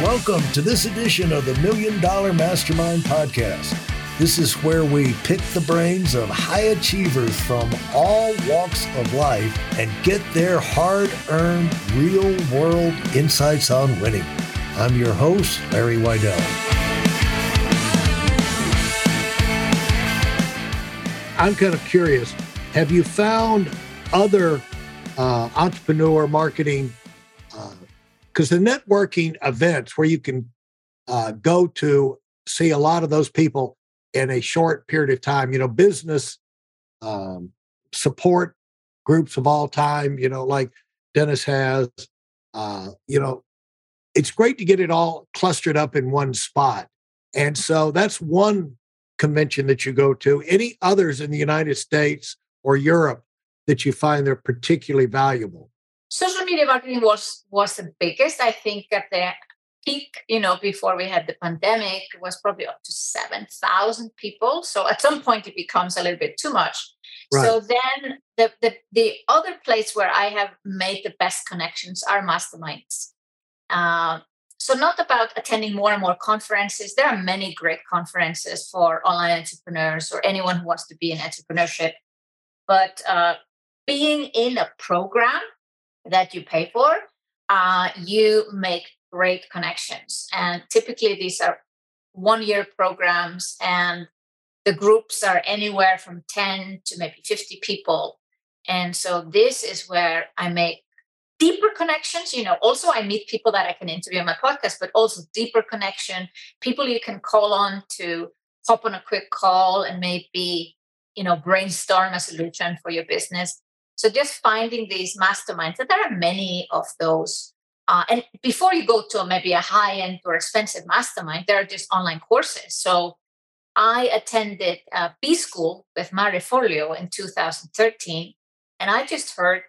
Welcome to this edition of the Million Dollar Mastermind Podcast. This is where we pick the brains of high achievers from all walks of life and get their hard earned, real world insights on winning. I'm your host, Larry Weidel. I'm kind of curious. Have you found other uh, entrepreneur marketing because the networking events where you can uh, go to see a lot of those people in a short period of time, you know, business um, support groups of all time, you know, like Dennis has, uh, you know, it's great to get it all clustered up in one spot. And so that's one convention that you go to. Any others in the United States or Europe that you find they're particularly valuable? Social media marketing was was the biggest. I think at the peak you know before we had the pandemic was probably up to 7000 people. So at some point it becomes a little bit too much. Right. so then the, the the other place where i have made the best connections are masterminds. Uh, so not about attending more and more conferences. There are many great conferences for online entrepreneurs or anyone who wants to be in entrepreneurship. But uh, being in a program that you pay for, uh, you make great connections. And typically, these are one year programs, and the groups are anywhere from 10 to maybe 50 people. And so, this is where I make deeper connections. You know, also, I meet people that I can interview on my podcast, but also deeper connection, people you can call on to hop on a quick call and maybe you know brainstorm a solution for your business so just finding these masterminds, and there are many of those. Uh, and before you go to maybe a high end or expensive mastermind, there are just online courses. So I attended uh, B School with Marie Forleo in 2013. And I just heard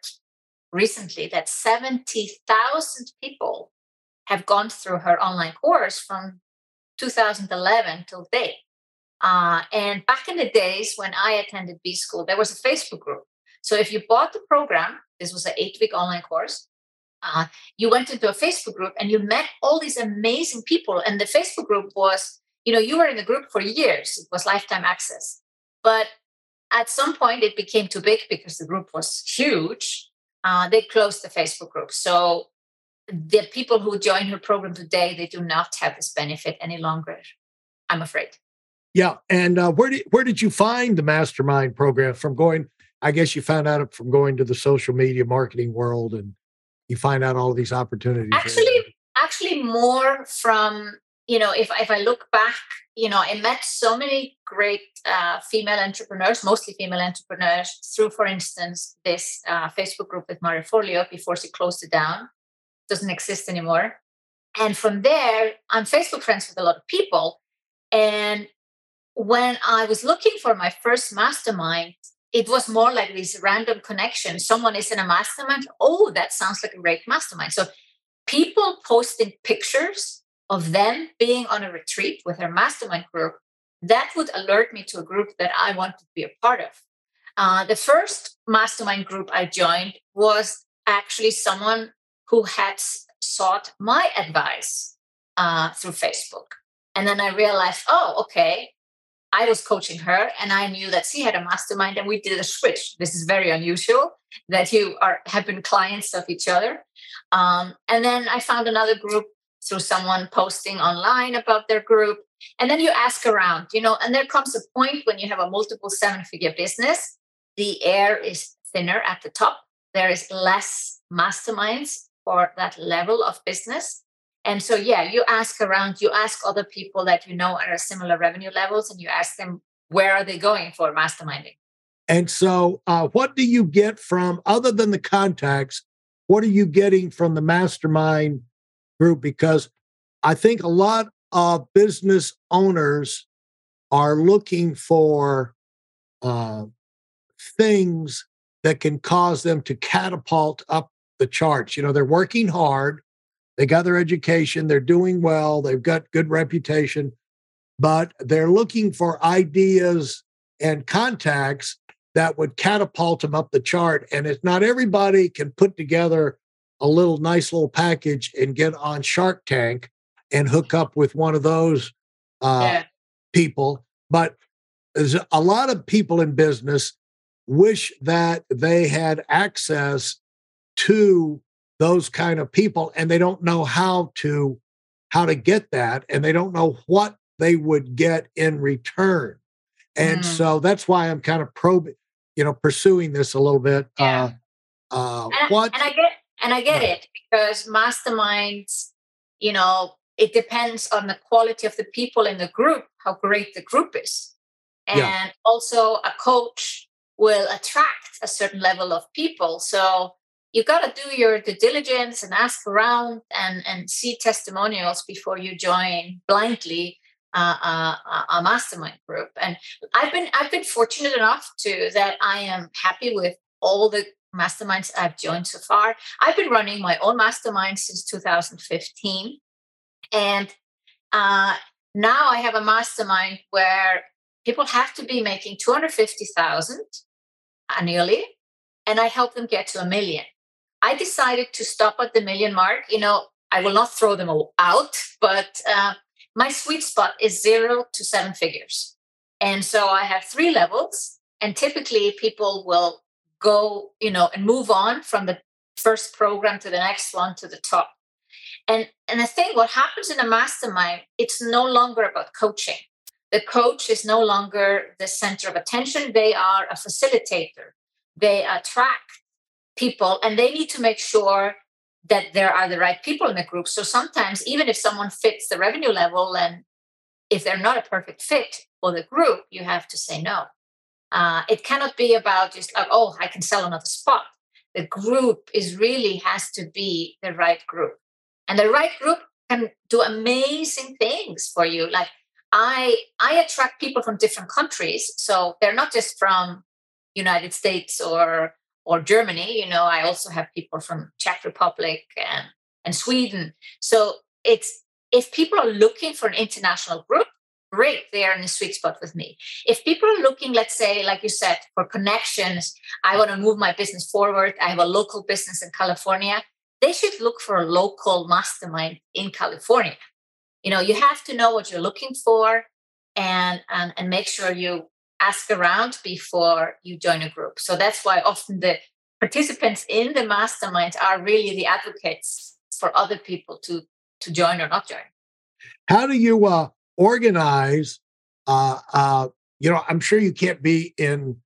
recently that 70,000 people have gone through her online course from 2011 till date. Uh, and back in the days when I attended B School, there was a Facebook group so if you bought the program, this was an eight week online course. Uh, you went into a Facebook group and you met all these amazing people. And the Facebook group was, you know, you were in the group for years. It was lifetime access. But at some point, it became too big because the group was huge. Uh, they closed the Facebook group. So the people who join her program today, they do not have this benefit any longer. I'm afraid. Yeah, and uh, where did where did you find the mastermind program from going I guess you found out from going to the social media marketing world and you find out all these opportunities. Actually, actually more from, you know, if, if I look back, you know, I met so many great uh, female entrepreneurs, mostly female entrepreneurs, through, for instance, this uh, Facebook group with Marie Forleo before she closed it down. Doesn't exist anymore. And from there, I'm Facebook friends with a lot of people. And when I was looking for my first mastermind, it was more like this random connection. Someone is in a mastermind. Oh, that sounds like a great mastermind. So people posting pictures of them being on a retreat with their mastermind group, that would alert me to a group that I wanted to be a part of. Uh, the first mastermind group I joined was actually someone who had sought my advice uh, through Facebook. And then I realized, oh, okay, I was coaching her and I knew that she had a mastermind and we did a switch. This is very unusual that you are have been clients of each other. Um, and then I found another group through someone posting online about their group. And then you ask around, you know, and there comes a point when you have a multiple seven figure business, the air is thinner at the top. There is less masterminds for that level of business. And so, yeah, you ask around, you ask other people that you know are similar revenue levels, and you ask them where are they going for masterminding. And so, uh, what do you get from other than the contacts? What are you getting from the mastermind group? Because I think a lot of business owners are looking for uh, things that can cause them to catapult up the charts. You know, they're working hard they got their education, they're doing well, they've got good reputation, but they're looking for ideas and contacts that would catapult them up the chart. And it's not everybody can put together a little nice little package and get on Shark Tank and hook up with one of those uh, yeah. people. But there's a lot of people in business wish that they had access to those kind of people and they don't know how to how to get that and they don't know what they would get in return and mm. so that's why i'm kind of probing you know pursuing this a little bit yeah. uh, uh and, what and i get and i get it because masterminds you know it depends on the quality of the people in the group how great the group is and yeah. also a coach will attract a certain level of people so you got to do your due diligence and ask around and and see testimonials before you join blindly uh, uh, a mastermind group. And i've been i've been fortunate enough to that i am happy with all the masterminds i've joined so far. I've been running my own mastermind since 2015 and uh, now i have a mastermind where people have to be making 250000 annually and i help them get to a million I decided to stop at the million mark. You know, I will not throw them out, but uh, my sweet spot is zero to seven figures. And so I have three levels, and typically people will go, you know, and move on from the first program to the next one to the top. And and I think what happens in a mastermind, it's no longer about coaching. The coach is no longer the center of attention. They are a facilitator. They attract people and they need to make sure that there are the right people in the group. So sometimes even if someone fits the revenue level and if they're not a perfect fit for the group you have to say no. Uh, it cannot be about just like oh i can sell another spot. The group is really has to be the right group. And the right group can do amazing things for you. Like i i attract people from different countries. So they're not just from united states or or Germany. You know, I also have people from Czech Republic and, and Sweden. So it's if people are looking for an international group, great, they are in the sweet spot with me. If people are looking, let's say, like you said, for connections, I want to move my business forward. I have a local business in California. They should look for a local mastermind in California. You know, you have to know what you're looking for and and, and make sure you ask around before you join a group. So that's why often the participants in the mastermind are really the advocates for other people to to join or not join. How do you uh, organize? Uh, uh, you know, I'm sure you can't be in.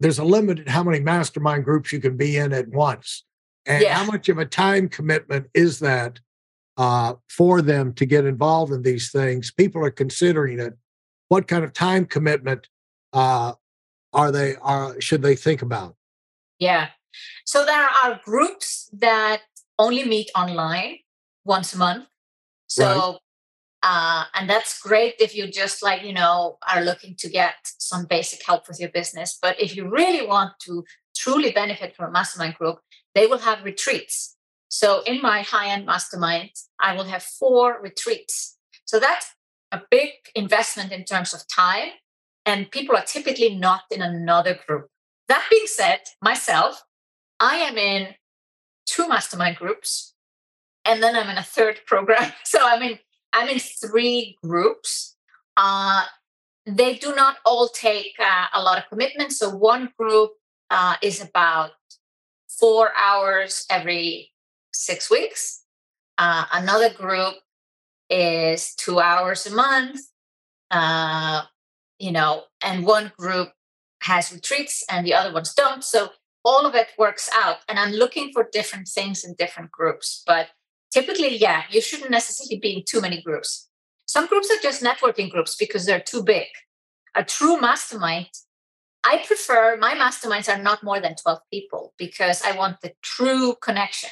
There's a limit how many mastermind groups you can be in at once, and yeah. how much of a time commitment is that uh, for them to get involved in these things? People are considering it. What kind of time commitment uh, are they are should they think about? Yeah. So there are groups that only meet online once a month. So right. uh, and that's great if you just like you know are looking to get some basic help with your business. But if you really want to truly benefit from a mastermind group, they will have retreats. So in my high-end mastermind, I will have four retreats. So that's a big investment in terms of time and people are typically not in another group. That being said, myself, I am in two mastermind groups, and then I'm in a third program. So I'm in I'm in three groups. Uh, they do not all take uh, a lot of commitment. So one group uh, is about four hours every six weeks. Uh, another group is two hours a month. Uh, you know, and one group has retreats and the other ones don't. So all of it works out. And I'm looking for different things in different groups. But typically, yeah, you shouldn't necessarily be in too many groups. Some groups are just networking groups because they're too big. A true mastermind, I prefer my masterminds are not more than 12 people because I want the true connection.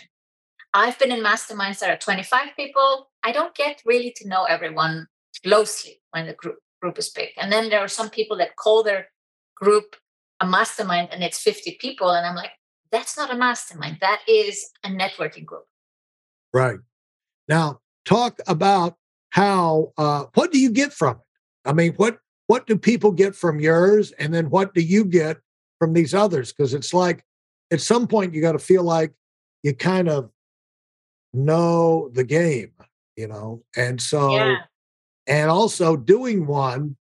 I've been in masterminds that are 25 people. I don't get really to know everyone closely when the group group is big. And then there are some people that call their group a mastermind and it's 50 people. And I'm like, that's not a mastermind. That is a networking group. Right. Now, talk about how, uh, what do you get from it? I mean, what, what do people get from yours? And then what do you get from these others? Because it's like at some point you got to feel like you kind of know the game. you know, and so, Yeah. And also doing one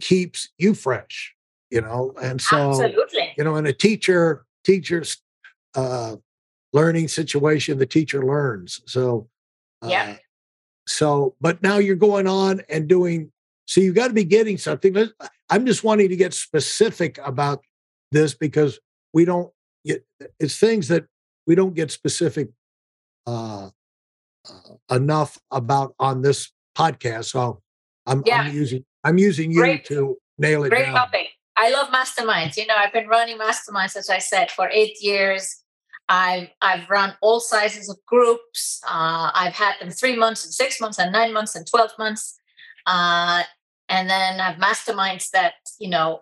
keeps you fresh, you know, and so, Absolutely. you know, in a teacher, teacher's uh, learning situation, the teacher learns. So, uh, Yeah. So, but now you're going on and doing, so you've got to be getting something. I'm just wanting to get specific about this because we don't get, it's things that we don't get specific uh, uh, enough about on this podcast. So I'm, Yeah. I'm using, I'm using you Great. to nail it Great down. topic. I love masterminds. You know, I've been running masterminds, as I said, for eight years. I've I've run all sizes of groups. Uh, I've had them three months and six months and nine months and twelve months, uh, and then I've masterminds that you know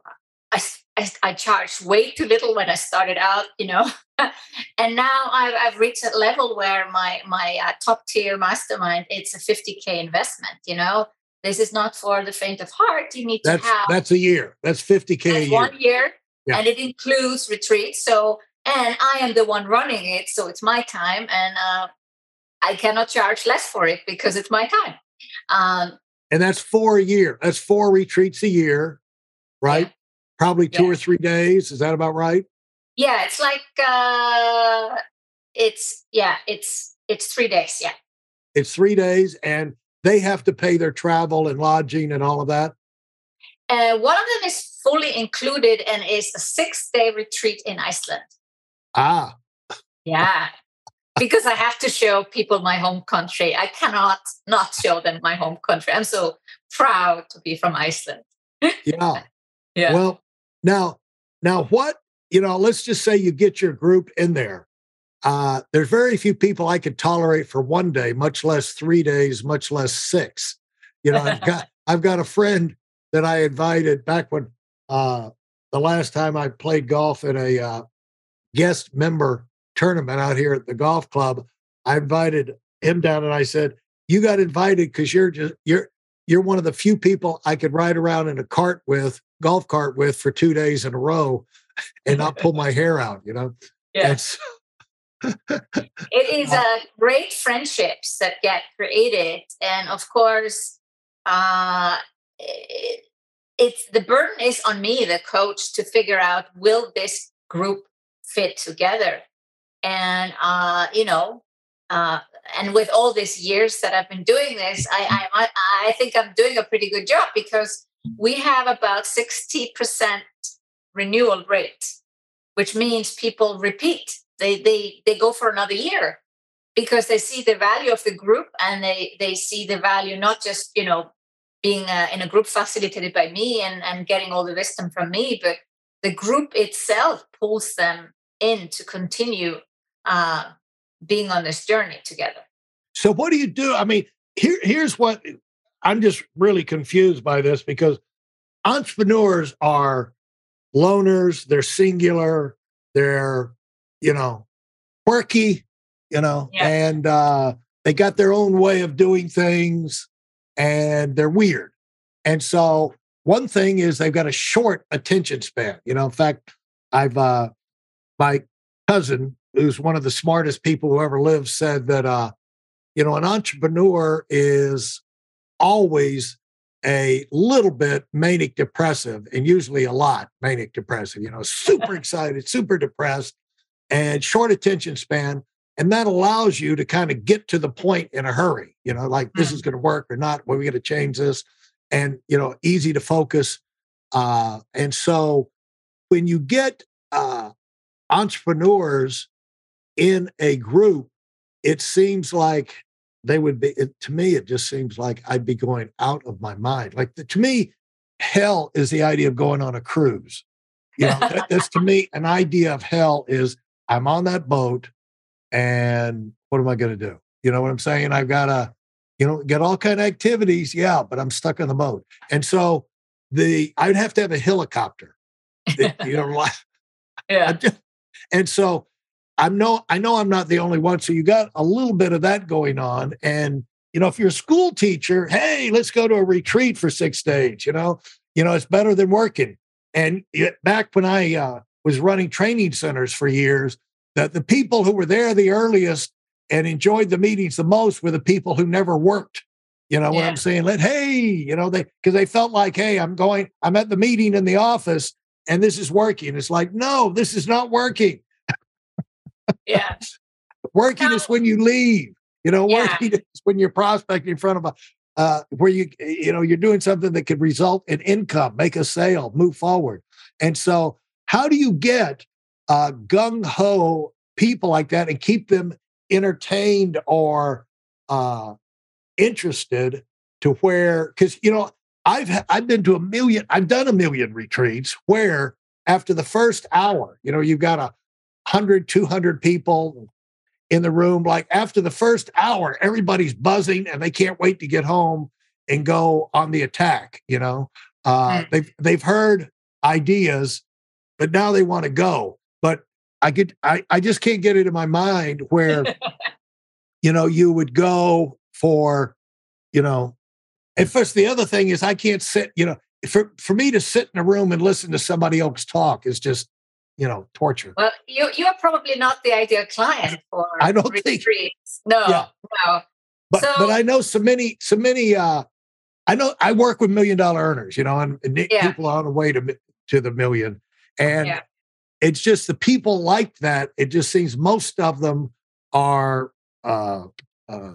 I, I I charged way too little when I started out. You know, and now I've I've reached a level where my my uh, top tier mastermind it's a fifty k investment. You know, this is not for the faint of heart. You need That's, to have that's a year. That's 50K a that's year. one year, Yeah. and it includes retreats. So, and I am the one running it, so it's my time, and uh, I cannot charge less for it because it's my time. Um, and that's four a year. That's four retreats a year, right? Yeah. Probably two Yeah. or three days. Is that about right? yeah, it's like uh, it's yeah, it's it's three days. Yeah, It's three days, and they have to pay their travel and lodging and all of that. uh, one of them is fully included and is a six day retreat in Iceland. Ah, Yeah. because I have to show people my home country. I cannot not show them my home country. I'm so proud to be from Iceland. yeah. Yeah. Well, now, now what, you know, let's just say you get your group in there. Uh, there's very few people I could tolerate for one day, much less three days, much less six. You know, I've got I've got a friend that I invited back when uh the last time I played golf in a uh, guest member tournament out here at the golf club. I invited him down and I said, You got invited because you're just you're you're one of the few people I could ride around in a cart with, golf cart with for two days in a row and not pull my hair out, you know? yeah. It is a great friendships that get created. And of course, uh, it, it's the burden is on me, the coach, to figure out will this group fit together? And, uh, you know, uh, and with all these years that I've been doing this, I, I, I think I'm doing a pretty good job because we have about 60% renewal rate, which means people repeat. They, they, they go for another year because they see the value of the group and they, they see the value not just, you know, being uh in a group facilitated by me and, and getting all the wisdom from me, but the group itself pulls them in to continue uh, being on this journey together. So what do you do? I mean, here here's what I'm just really confused by this because entrepreneurs are loners, they're singular, they're, you know, quirky, you know, Yeah. and uh they got their own way of doing things and they're weird. And so one thing is they've got a short attention span. You know, in fact, I've uh my cousin, who's one of the smartest people who ever lived, said that uh you know, an entrepreneur is always a little bit manic depressive and usually a lot manic depressive, you know, super excited, super depressed, and short attention span. And that allows you to kind of get to the point in a hurry, you know, like this is going to work or not. Well, we got to change this. And, you know, easy to focus. Uh, and so when you get uh, entrepreneurs in a group, it seems like they would be it, to me it just seems like i'd be going out of my mind. Like the, to me hell is the idea of going on a cruise. You know that, that's to me an idea of hell is i'm on that boat and what am i going to do? You know what i'm saying? I've got to you know get all kind of activities yeah but i'm stuck on the boat. And so the i'd have to have a helicopter. You know Yeah. and so I'm no, I know I'm not the only one. So you got a little bit of that going on. And you know, if you're a school teacher, hey, let's go to a retreat for six days. You know, you know, it's better than working. And back when I uh, was running training centers for years, that the people who were there the earliest and enjoyed the meetings the most were the people who never worked. You know what I'm saying? Let hey, you know, they because they felt like, hey, I'm going, I'm at the meeting in the office and this is working. It's like, no, this is not working. Yeah. Working No. is when you leave. You know, Yeah. working is when you're prospecting in front of a uh, where you you know you're doing something that could result in income, make a sale, move forward. And so, how do you get uh, gung ho people like that and keep them entertained or uh, interested to where? Because you know, I've I've been to a million, I've done a million retreats where after the first hour, you know, you've got a 100, 200 people in the room. Like after the first hour, everybody's buzzing and they can't wait to get home and go on the attack. You know, uh, Mm. they've they've heard ideas, but now they want to go. But I could I I just can't get it in my mind where you know you would go for you know. And first, the other thing is I can't sit. You know, for for me to sit in a room and listen to somebody else talk is just you know torture. Well, you you are probably not the ideal client for I don't think- No, Yeah. no. but So- but I know so many so many uh I know I work with million dollar earners, you know, and, and Yeah. people are on the way to to the million. And Yeah. it's just the people like that. It just seems most of them are uh uh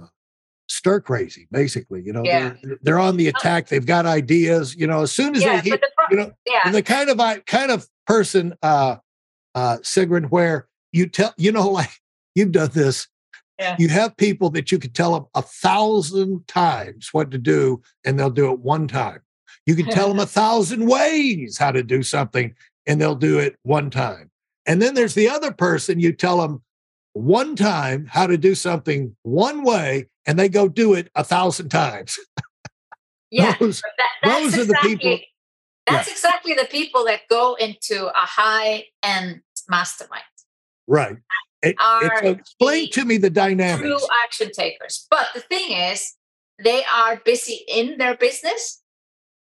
stir crazy, basically. You know, Yeah. they're they're on the attack, they've got ideas, you know, as soon as Yeah, they hear the pro- you know yeah, the kind of I kind of person uh uh Sigrun where you tell you know like you've done this Yeah. you have people that you can tell them a thousand times what to do and they'll do it one time you can tell them a thousand ways how to do something and they'll do it one time and then there's the other person you tell them one time how to do something one way and they go do it a thousand times yeah. those, that, that's those are the exactly, people- That's exactly the people that go into a high end mastermind. right It- Are it's- explain to me the dynamics True action takers. But the thing is, they are busy in their business.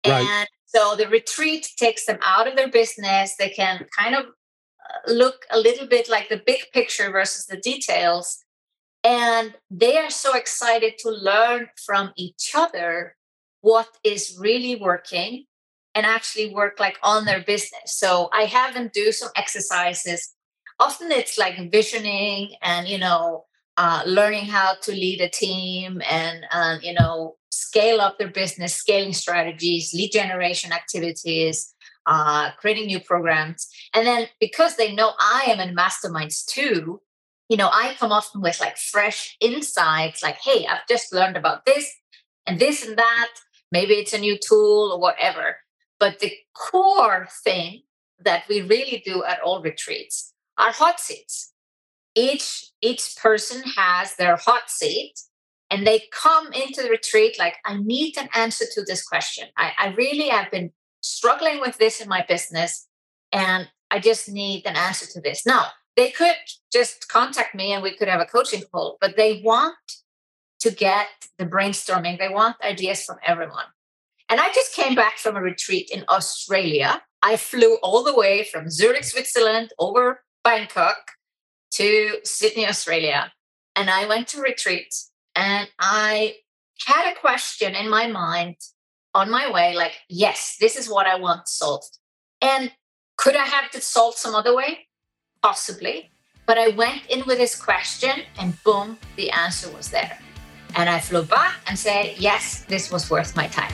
Right. And so the retreat takes them out of their business. They can kind of uh, look a little bit like the big picture versus the details. And they are so excited to learn from each other what is really working and actually work like on their business. So I have them do some exercises. Often it's like visioning and, you know, uh, learning how to lead a team and, uh, you know, scale up their business, scaling strategies, lead generation activities, uh, creating new programs. And then because they know I am in masterminds too, you know, I come often with like fresh insights like, hey, I've just learned about this and this and that. Maybe it's a new tool or whatever. But the core thing that we really do at all retreats are hot seats. Each each person has their hot seat and they come into the retreat like, I need an answer to this question. I, I really have been struggling with this in my business and I just need an answer to this. Now, they could just contact me and we could have a coaching call, but they want to get the brainstorming. They want ideas from everyone. And I just came back from a retreat in Australia. I flew all the way from Zurich, Switzerland, over Bangkok to Sydney, Australia. And I went to retreat and I had a question in my mind on my way like, yes, this is what I want solved. And could I have it solved some other way? Possibly. But I went in with this question and boom, the answer was there. And I flew back and said, yes, this was worth my time.